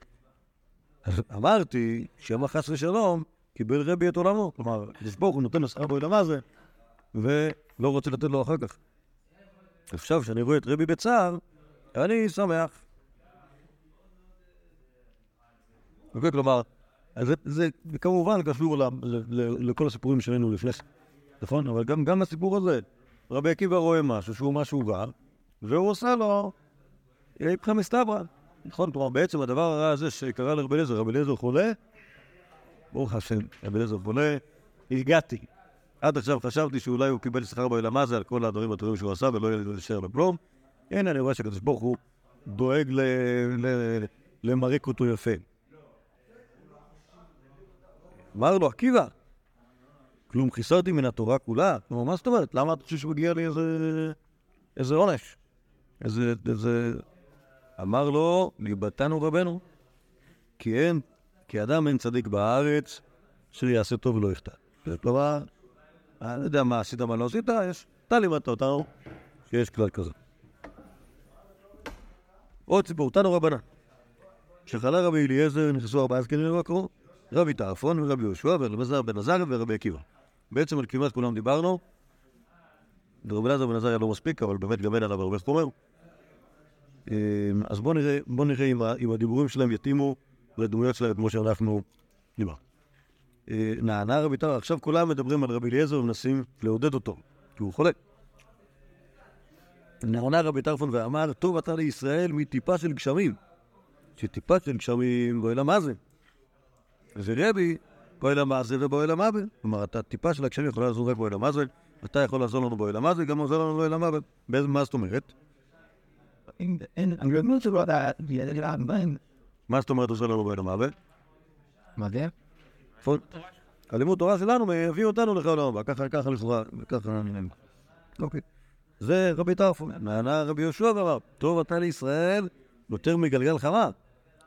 אמרתי, שמא חס ושלום, קיבל רבי את עולמו. כלומר, הקדוש ברוך הוא נותן לו שכר בעולם הזה, ולא רוצה לתת לו אחר כך. עכשיו, כשאני רואה את רבי בצער, אני שמח. אוקיי, כלומר, זה, זה כמובן קשור לכל הסיפורים שראינו לפני כן, נכון? אבל גם, גם הסיפור הזה, רבי עקיבא רואה משהו שהוא משהו רע, והוא עושה לו איפכא מסתברא. נכון? כלומר, בעצם הדבר הרע הזה שקרה לרבי אליעזר, רבי אליעזר חולה, ברוך השם, רבי אליעזר חולה, הגעתי. עד עכשיו חשבתי שאולי הוא קיבל שכר בעולם הזה על כל הדברים הטובים שהוא עשה ולא יישאר כלום. הנה, אני רואה שהקדוש ברוך הוא דואג ל- ל- למרק אותו יפה. אמר לו, עקיבא, כלום חיסרתי מן התורה כולה? כלומר, מה זאת אומרת? למה אתה חושב שמגיע לי איזה, עונש? איזה... אמר לו, ליבתנו רבנו, כי אין, כי אדם אין צדיק בארץ, אשר יעשה טוב ולא יחטא. כלומר, אני לא יודע מה עשית, מה לא עשית, יש, אתה לימדת אותנו שיש כלל כזה. עוד סיפור, תנו רבנן. כשחלה רבי אליעזר נכנסו ארבעה זקנים לבקרו, רבי טרפון ורבי יהושע ורבי אלעזר בן עזריה ורבי עקיבא. בעצם על כמעט כולם דיברנו. רבי אלעזר בן עזריה לא מספיק, אבל באמת גם אין עליו הרבה חומר. אמ, אז בואו נראה, בוא נראה אם, אם הדיבורים שלהם יתאימו לדמויות שלהם כמו שאנחנו דיברנו. אה, נענה רבי טרפון, עכשיו כולם מדברים על רבי אליעזר ומנסים לעודד אותו, כי הוא חולה. נענה רבי טרפון ואמר, טוב אתה לישראל מטיפה של גשמים. שטיפה של גשמים, למה זה? ורבי, זה ובואי למה זה. כלומר, אתה טיפה של הגשמים יכולה לעזור רק למה זה, אתה יכול לעזור לנו למה זה, גם עוזר לנו זה. באיזה, מה זאת אומרת? אני לא אומר שלא יודעת, מה זאת אומרת עוזר לנו בואי למה זה? מה זה? הלימוד תורה שלנו יביא אותנו לחיי העולם הבא, ככה, ככה לכאורה, ככה... אוקיי. זה רבי טרפון. נענה רבי יהושע ואמר, טוב אתה לישראל יותר מגלגל חמה.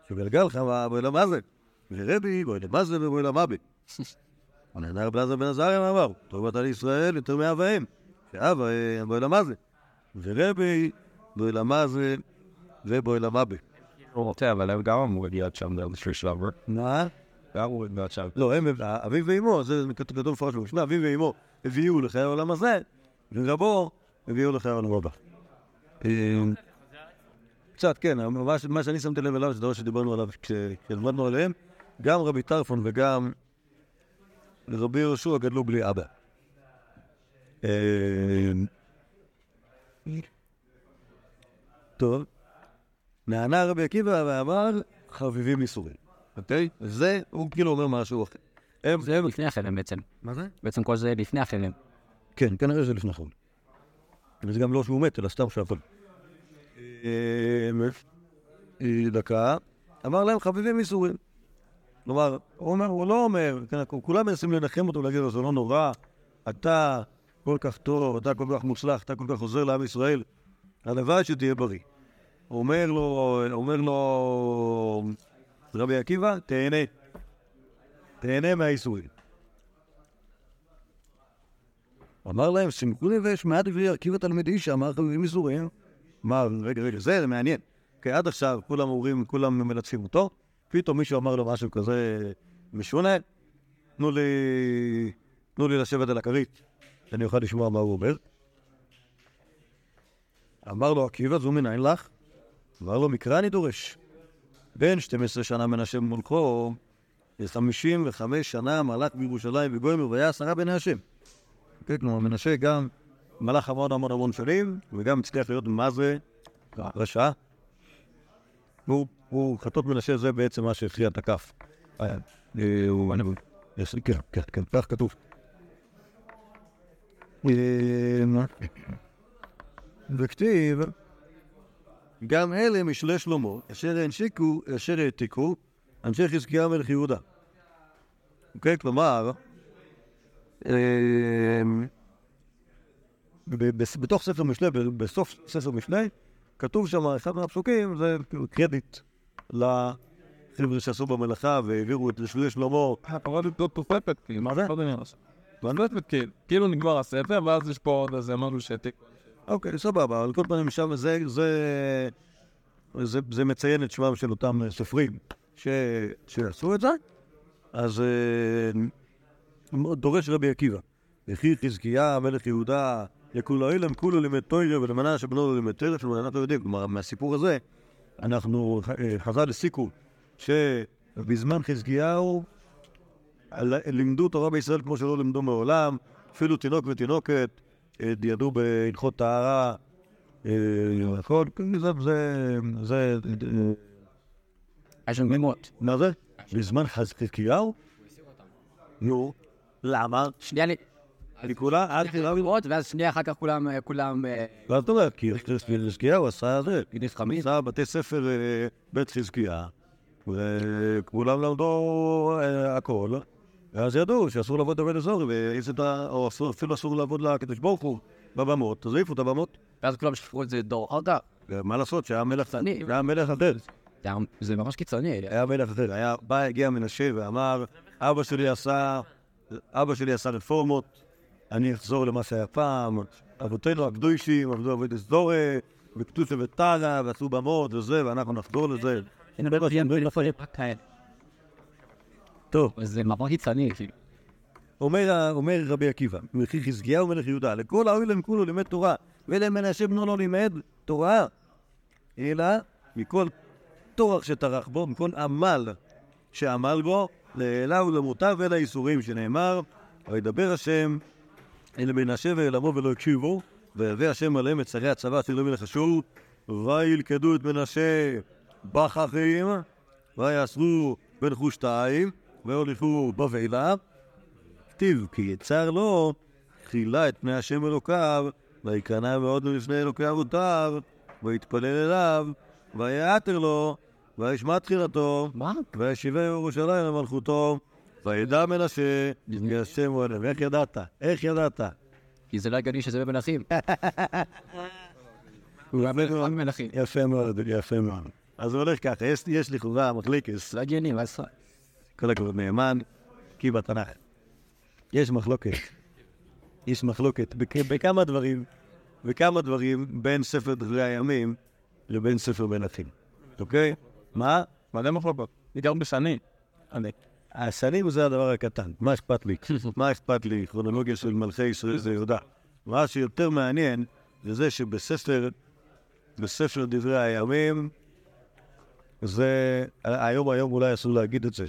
שגלגל חמה בואי זה. ורבי בואי למה זה ובואי למה בי. נענה רבי אלעזר בן עזריה ואמר, טוב אתה לישראל יותר מאב ואם. שאב בואי למה זה. ורבי בואי למה זה ובואי למה בי. הוא רוצה, אבל הם גם אמורים להיות שם באיזשהו שלב. מה? גם אמורים להיות שם. לא, הם, אביו ואמו, זה כתוב מפורש במשנה, אביו ואמו הביאו לחיי העולם הזה, ורבו הביאו לחיי העולם הבא. אה, קצת, כן, מה שאני שמתי לב אליו, זה דבר שדיברנו עליו כש- כשלמדנו עליהם, גם רבי טרפון וגם רבי יהושע גדלו בלי אבא. טוב, נענה רבי עקיבא ואמר, חביבים ייסורים. אוקיי? זה, הוא כאילו אומר משהו אחר. הם, זה לפני החלם בעצם. מה זה? בעצם כל זה לפני החלם. כן, כנראה זה לפני חול. וזה גם לא שהוא מת, אלא סתם שהכל. אה, דקה, אמר להם חביבים ייסורים. כלומר, הוא אומר, הוא לא אומר, כן, כולם מנסים לנחם אותו ולהגיד לו, זה לא נורא, אתה כל כך טוב, אתה כל כך מוצלח, אתה כל כך עוזר לעם ישראל, הלוואי שתהיה בריא. אומר לו, אומר לו רבי עקיבא, תהנה. תהנה מהאיסורים. אמר להם, שמחו לי ויש מעט דברי עקיבא תלמידי שאמר חברים איסורים. אמר, רגע, רגע, זה זה מעניין. כי עד עכשיו כולם אומרים, כולם מלטפים אותו, פתאום מישהו אמר לו משהו כזה משונה, תנו לי, תנו לי לשבת על הכרית, שאני אוכל לשמוע מה הוא אומר. אמר לו עקיבא, זו מנין לך? אמר לו, מקרא אני דורש. בן 12 שנה מנשה במולכו, ו-55 שנה מלך בירושלים וגוימר והיה עשרה בני השם. כן, כלומר, מנשה גם מלך המון המון המון שנים, וגם הצליח להיות מה זה רשע. הוא, חטות מנשה זה בעצם מה שהכריע את הכף. אה, כן, כן, כן, כך כתוב. וכתיב, גם אלה משלי שלמה, אשר הנשיקו, אשר העתיקו, אנשי חזקיה מלך יהודה. אוקיי? כלומר, ב- בתוך ספר משלי, בסוף ספר משלי, כתוב שם, אחד מהפסוקים זה קרדיט לחבר'ה שעשו במלאכה והעבירו את לשלי שלמה. הפרות לא תוספת, כאילו. מה זה? כאילו נגמר הספר, ואז יש פה עוד איזה משהו שהעתיק. אוקיי, סבבה, על כל פנים שם זה, זה, זה, זה מציין את שמם של אותם אה, סופרים ש, שעשו את זה, אז אה, דורש רבי עקיבא. וכי חזקיה מלך יהודה יקולו אילם כולו לימד תוירה ולמנה שבנו לימד טרף ולמנה לא יודעים. כלומר, מהסיפור הזה אנחנו, אה, חז"ל הסיקו שבזמן חזקיהו לימדו תורה בישראל כמו שלא לימדו מעולם, אפילו תינוק ותינוקת ידעו בהלכות טהרה, אה, הכל, זה, זה, אה, לנו גמימות. מה זה? בזמן חזקיהו? נו, למה? שנייה לי... אני כולה, אל תראה גמימות, ואז שנייה אחר כך כולם, אה, כולם... ואז אתה אומר, כי חזקיהו עשה זה, גידית חמית. עשה בתי ספר בית חזקיה, וכולם למדו הכל, ואז ידעו שאסור לעבוד עובד אזורי, ואיזה את ה- או אפילו אסור לעבוד לקדוש ברוך הוא בבמות, אז העיפו את הבמות. ואז כולם שפכו את זה דור כך. מה לעשות, שהיה מלך אחר, זה ממש קיצוני. היה מלך אחר, היה, בא, הגיע מנשה ואמר, אבא שלי עשה, אבא שלי עשה רפורמות, אני אחזור למה שהיה פעם, אבותינו הקדושים עבדו עבודת סדורה, וקטושה וטרה, ועשו במות וזה, ואנחנו נחזור לזה. טוב, זה ממש קיצוני, כאילו. אומר, אומר רבי עקיבא, וכי חזקיהו מלך יהודה, לכל האוילם כולו לימד תורה, ולמנשה בנו לא לימד תורה, אלא מכל טורח שטרח בו, מכל עמל שעמל בו, לעילה ולמוטב ולאיסורים שנאמר, וידבר השם אל מנשה ואל עמו ולא הקשיבו, ויבא השם עליהם את שרי הצבא לא מלך אשור, וילכדו את מנשה בחכים, ויאסרו בין חושתיים, והוליכו בבלה, כתיב כי יצר לו, חילה את פני השם אלוקיו, ויקנא מאוד לפני אלוקי אבותיו, ויתפלל אליו, ויעתר לו, וישמע תחילתו? וישיבה ירושלים למלכותו, וידע מנשה, כי השם הוא אלוהים. איך ידעת? איך ידעת? כי זה לא הגיוני שזה במלכים. הוא היה מלך רק מלכים. יפה מאוד, יפה מאוד. אז הוא הולך ככה, יש, לכאורה מחלקס, זה לא הגיוני, מה זה? כל הכבוד נאמן, כי בתנ"ך. יש מחלוקת. יש מחלוקת בכ- בכמה דברים, בכמה דברים בין ספר דברי הימים לבין ספר מלכים. אוקיי? מה? מלא מחלוקות. בעיקר בשני. אני. השנים זה הדבר הקטן, מה אכפת לי? מה אכפת לי? כרונולוגיה של מלכי ישראל זה יהודה. מה שיותר מעניין זה זה שבספר, בספר דברי הימים, זה, היום היום אולי אסור להגיד את זה,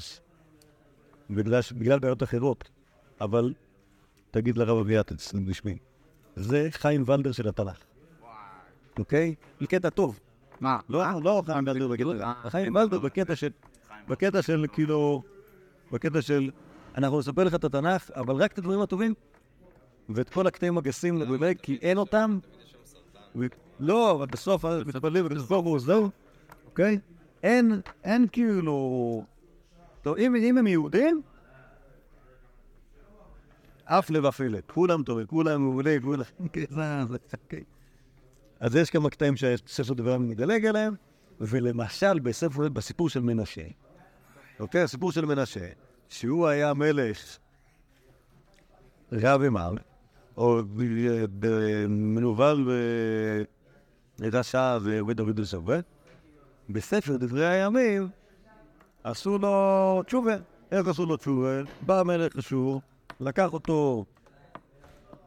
בגלל, בעיות אחרות, אבל תגיד לרב אביעטץ, בשמי. זה חיים ולדר של התנ"ך, אוקיי? זה קטע טוב. מה? לא, לא חיים ולדר בקטע, חיים ולדר בקטע של, בקטע של כאילו, בקטע של, אנחנו נספר לך את התנ"ך, אבל רק את הדברים הטובים, ואת כל הקטעים הגסים לגבי, כי אין אותם. לא, אבל בסוף מתפללים ברוך הוא זהו, אוקיי? אין, אין כאילו... טוב, אם, אם הם יהודים, אף לבפלת, כולם טובים, כולם מעולים, כולם... אז יש כמה קטעים שספר דברי הימים מדלג עליהם, ולמשל בספר, בסיפור של מנשה, אוקיי, הסיפור של מנשה, שהוא היה מלך רע ומר, או ב- ב- מנוול ברשע ודוד ושווה, בספר דברי הימים עשו לו תשובה. איך עשו לו תשובה? בא מלך אשור, לקח אותו,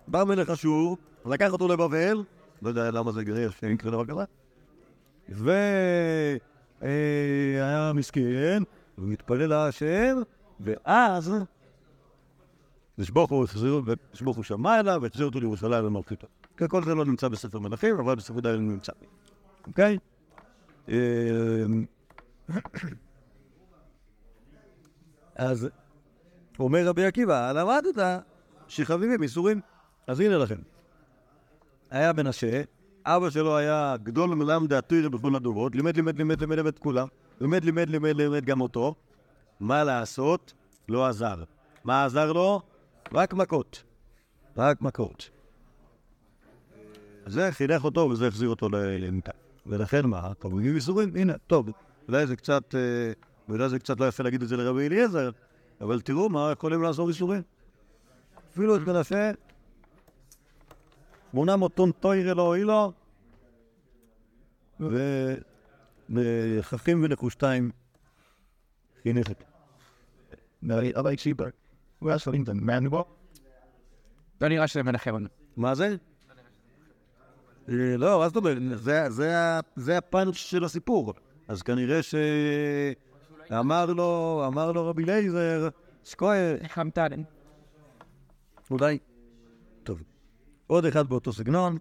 בא מלך אשור, לקח אותו לבבל, לא יודע למה זה גריר שאין כזה דבר כזה, והיה מסכן, ומתפלל להשם, ואז נשבוך הוא החזיר, ונשבוך הוא שמע אליו, והחזיר אותו לירושלים למלכותו. כל זה לא נמצא בספר מלכים, אבל בספר דיילים נמצא. אוקיי? אז אומר רבי עקיבא, למדת שחביבים איסורים. אז הנה לכם. היה מנשה, אבא שלו היה גדול מלמד התוירה בכל הדורות, לימד, לימד, לימד, לימד, את כולם, לימד, לימד, לימד, לימד גם אותו. מה לעשות? לא עזר. מה עזר לו? רק מכות. רק מכות. זה חינך אותו וזה החזיר אותו למיטה. ולכן מה? חוגגים איסורים? הנה, טוב. אולי זה קצת, אה, אולי זה קצת לא יפה להגיד את זה לרבי אליעזר, אבל תראו מה יכולים לעזור איסורים. אפילו את מנשה, 800 טון טוירה לא הועיל לו, וחכים ונחושתיים חינך את. אבל ציבר. הוא היה ספרים את המנבו. לא נראה שזה מנחם לנו. מה זה? אה, לא, מה זאת אומרת? זה- הפאנץ' של הסיפור. אז כנראה שאמר לו, אמר לו רבי אליעזר, סקויר, חמתן. אולי. טוב. עוד אחד באותו סגנון,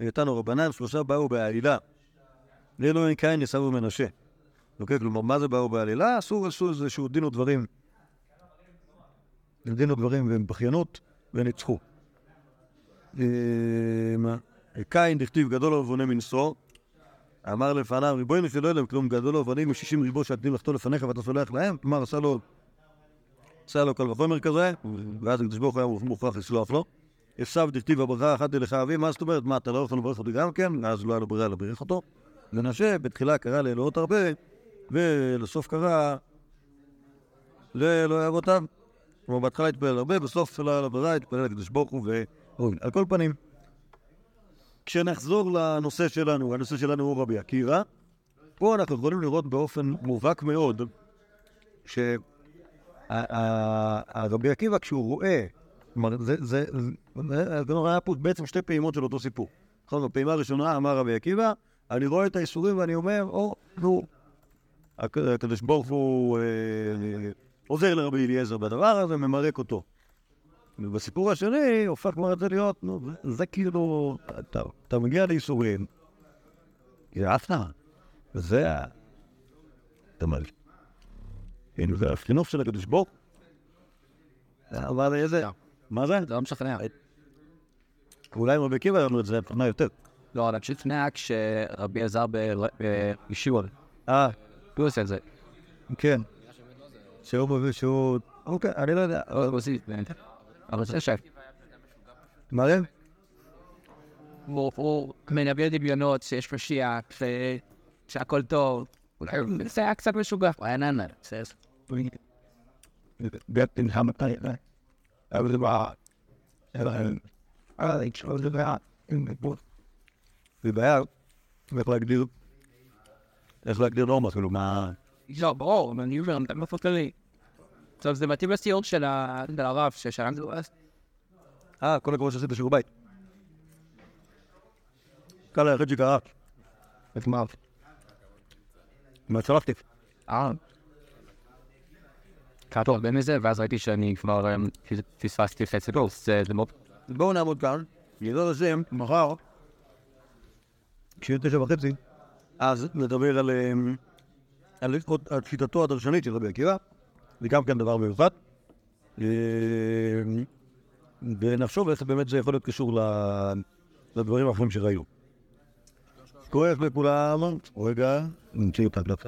איתנו רבנן, שלושה באו בעלילה. לאלוהים קין יסבו מנשה. אוקיי, כלומר, מה זה באו בעלילה? עשו עשו איזשהו דין ודברים. דין ודברים ובכיינות, וניצחו. אה? קין דכתיב גדול ובונה מנשוא, אמר לפניו, ריבונו של עולם, כלום גדול ובונים משישים ריבו שעתידים לחטוא לפניך ואתה סולח להם, כלומר עשה לו, עשה לו קל וחומר כזה, ואז הקדוש ברוך הוא היה מוכרח לסלוח לו. עשיו דכתיב הברכה אחת לך אבי, מה זאת אומרת? מה, אתה לא יכול לברך אותי גם כן? אז לא היה לו ברירה לברך אותו. מנשה בתחילה קרא לאלוהות הרבה, ולסוף קרא לאלוהי אבותיו. כלומר, בהתחלה התפלל הרבה, בסוף לא היה לו ברירה, התפלל לקדוש ברוך הוא ו... על כל פנים, כשנחזור לנושא שלנו, הנושא שלנו הוא רבי עקיבא, פה אנחנו יכולים לראות באופן מובהק מאוד שהרבי עקיבא כשהוא רואה, זה, זה היה פה בעצם שתי פעימות של אותו סיפור. נכון, בפעימה הראשונה אמר רבי עקיבא, אני רואה את האיסורים ואני אומר, או, נו, הק- הקדוש ברוך הוא אה, עוזר לרבי אליעזר בדבר הזה, ממרק אותו. ובסיפור השני הופך כבר את זה להיות, נו, זה, כאילו, אתה, אתה מגיע לאיסורים, זה אסנה, וזה ה... אתה אומר, כאילו זה החינוך של הקדוש ברוך הוא. אבל איזה, מה זה? זה לא משכנע. אולי אם רבי עקיבא לנו את זה מבחינה יותר. לא, אני פשוט שכנע כשרבי אלעזר בישיבות. אה, הוא עושה את זה. כן. שהוא... אוקיי, אני לא יודע. אבל זה שף. מה זה? הוא- מנבא דמיונות שיש משיח, ש- שהכל טוב. אולי זה היה קצת משוגע. הוא היה העיר. אבל זה בעיה. איך להגדיר? איך להגדיר נורמה? כאילו, מה... לא, ברור, אני אומר, אתה מפות כללי. טוב, זה מתאים לסיור של הרב ששלחנו אז. אה, כל הכבוד שעשית שיעור בית. קל היחיד שקרה. את מה? מה שלחתי? אה. קראתי הרבה מזה, ואז ראיתי שאני כבר אמ, פספסתי חצי קורס. זה זה מאוד... בואו נעמוד כאן, בעזרת השם, מחר, כשיהיה תשע וחצי, אז נדבר על, אמ, על שיטתו הדרשנית של רבי עקיבא, זה גם כן דבר מיוחד, אמ, ונחשוב איך באמת זה יכול להיות קשור לדברים האחרים שראינו. כואב לכולם, רגע, נמציא אותה דווקא.